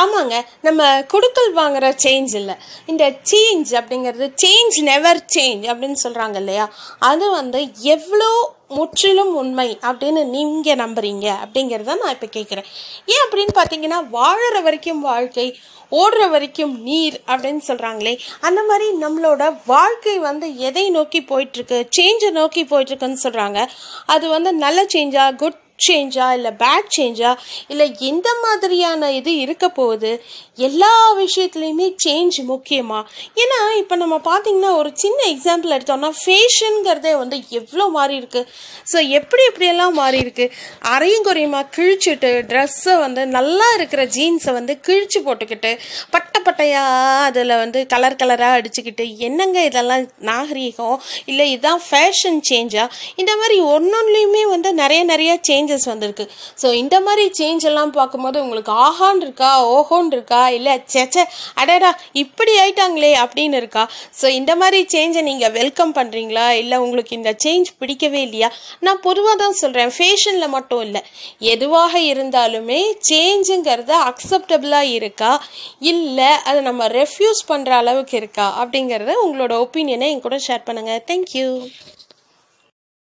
ஆமாங்க நம்ம கொடுக்கல் வாங்குற சேஞ்ச் இல்லை. இந்த சேஞ்ச் அப்படிங்கிறது சேஞ்ச் நெவர் சேஞ்ச் அப்படின்னு சொல்கிறாங்க இல்லையா? அது வந்து எவ்வளோ முற்றிலும் உண்மை அப்படின்னு நீங்கள் நம்புறீங்க அப்படிங்கிறத நான் இப்போ கேட்குறேன் ஏன் அப்படின்னு பார்த்தீங்கன்னா வாழற வரைக்கும் வாழ்க்கை ஓடுற வரைக்கும் நீர் அப்படின்னு சொல்கிறாங்களே அந்த மாதிரி நம்மளோட வாழ்க்கை வந்து எதை நோக்கி போயிட்டுருக்கு சேஞ்சை நோக்கி போயிட்டுருக்குன்னு சொல்கிறாங்க அது வந்து நல்ல சேஞ்சாக குட் சேஞ்சா இல்லை பேட் சேஞ்சா இல்லை எந்த மாதிரியான இது இருக்க போகுது எல்லா விஷயத்துலையுமே சேஞ்ச் முக்கியமாக ஏன்னா இப்போ நம்ம பார்த்தீங்கன்னா ஒரு சின்ன எக்ஸாம்பிள் எடுத்தோம்னா ஃபேஷனுங்கிறதே வந்து எவ்வளோ மாறி இருக்குது ஸோ எப்படி எப்படியெல்லாம் மாறி இருக்குது அரையும் குறையுமா? கிழிச்சிட்டு ட்ரெஸ்ஸை வந்து நல்லா இருக்கிற ஜீன்ஸை வந்து கிழிச்சு போட்டுக்கிட்டு பட்ட பட்டையாக அதில் வந்து கலர் கலராக அடிச்சுக்கிட்டு என்னங்க இதெல்லாம் நாகரீகம்? இல்லை இதுதான் ஃபேஷன் சேஞ்சா இந்த மாதிரி ஒன்னொன்றுலையுமே வந்து நிறைய நிறைய சேஞ்சஸ் வந்திருக்கு. ஸோ இந்த மாதிரி சேஞ்ச் எல்லாம் பார்க்கும்போது உங்களுக்கு ஆஹான் இருக்கா ஓஹோன் இருக்கா? இல்லை சேச்சே அடடா இப்படி ஆயிட்டாங்களே அப்படின்னு இருக்கா? ஸோ இந்த மாதிரி சேஞ்சை நீங்கள் வெல்கம் பண்ணுறீங்களா இல்லை உங்களுக்கு இந்த சேஞ்ச் பிடிக்கவே இல்லையா? நான் பொதுவாக தான் சொல்கிறேன் ஃபேஷனில் மட்டும் இல்லை. எதுவாக இருந்தாலுமே சேஞ்சுங்கிறது அக்செப்டபுளாக இருக்கா? இல்லை அதை நம்ம ரெஃப்யூஸ் பண்ணுற அளவுக்கு இருக்கா அப்படிங்கிறத உங்களோட ஒப்பீனியனை என் கூட ஷேர் பண்ணுங்கள் தேங்க்யூ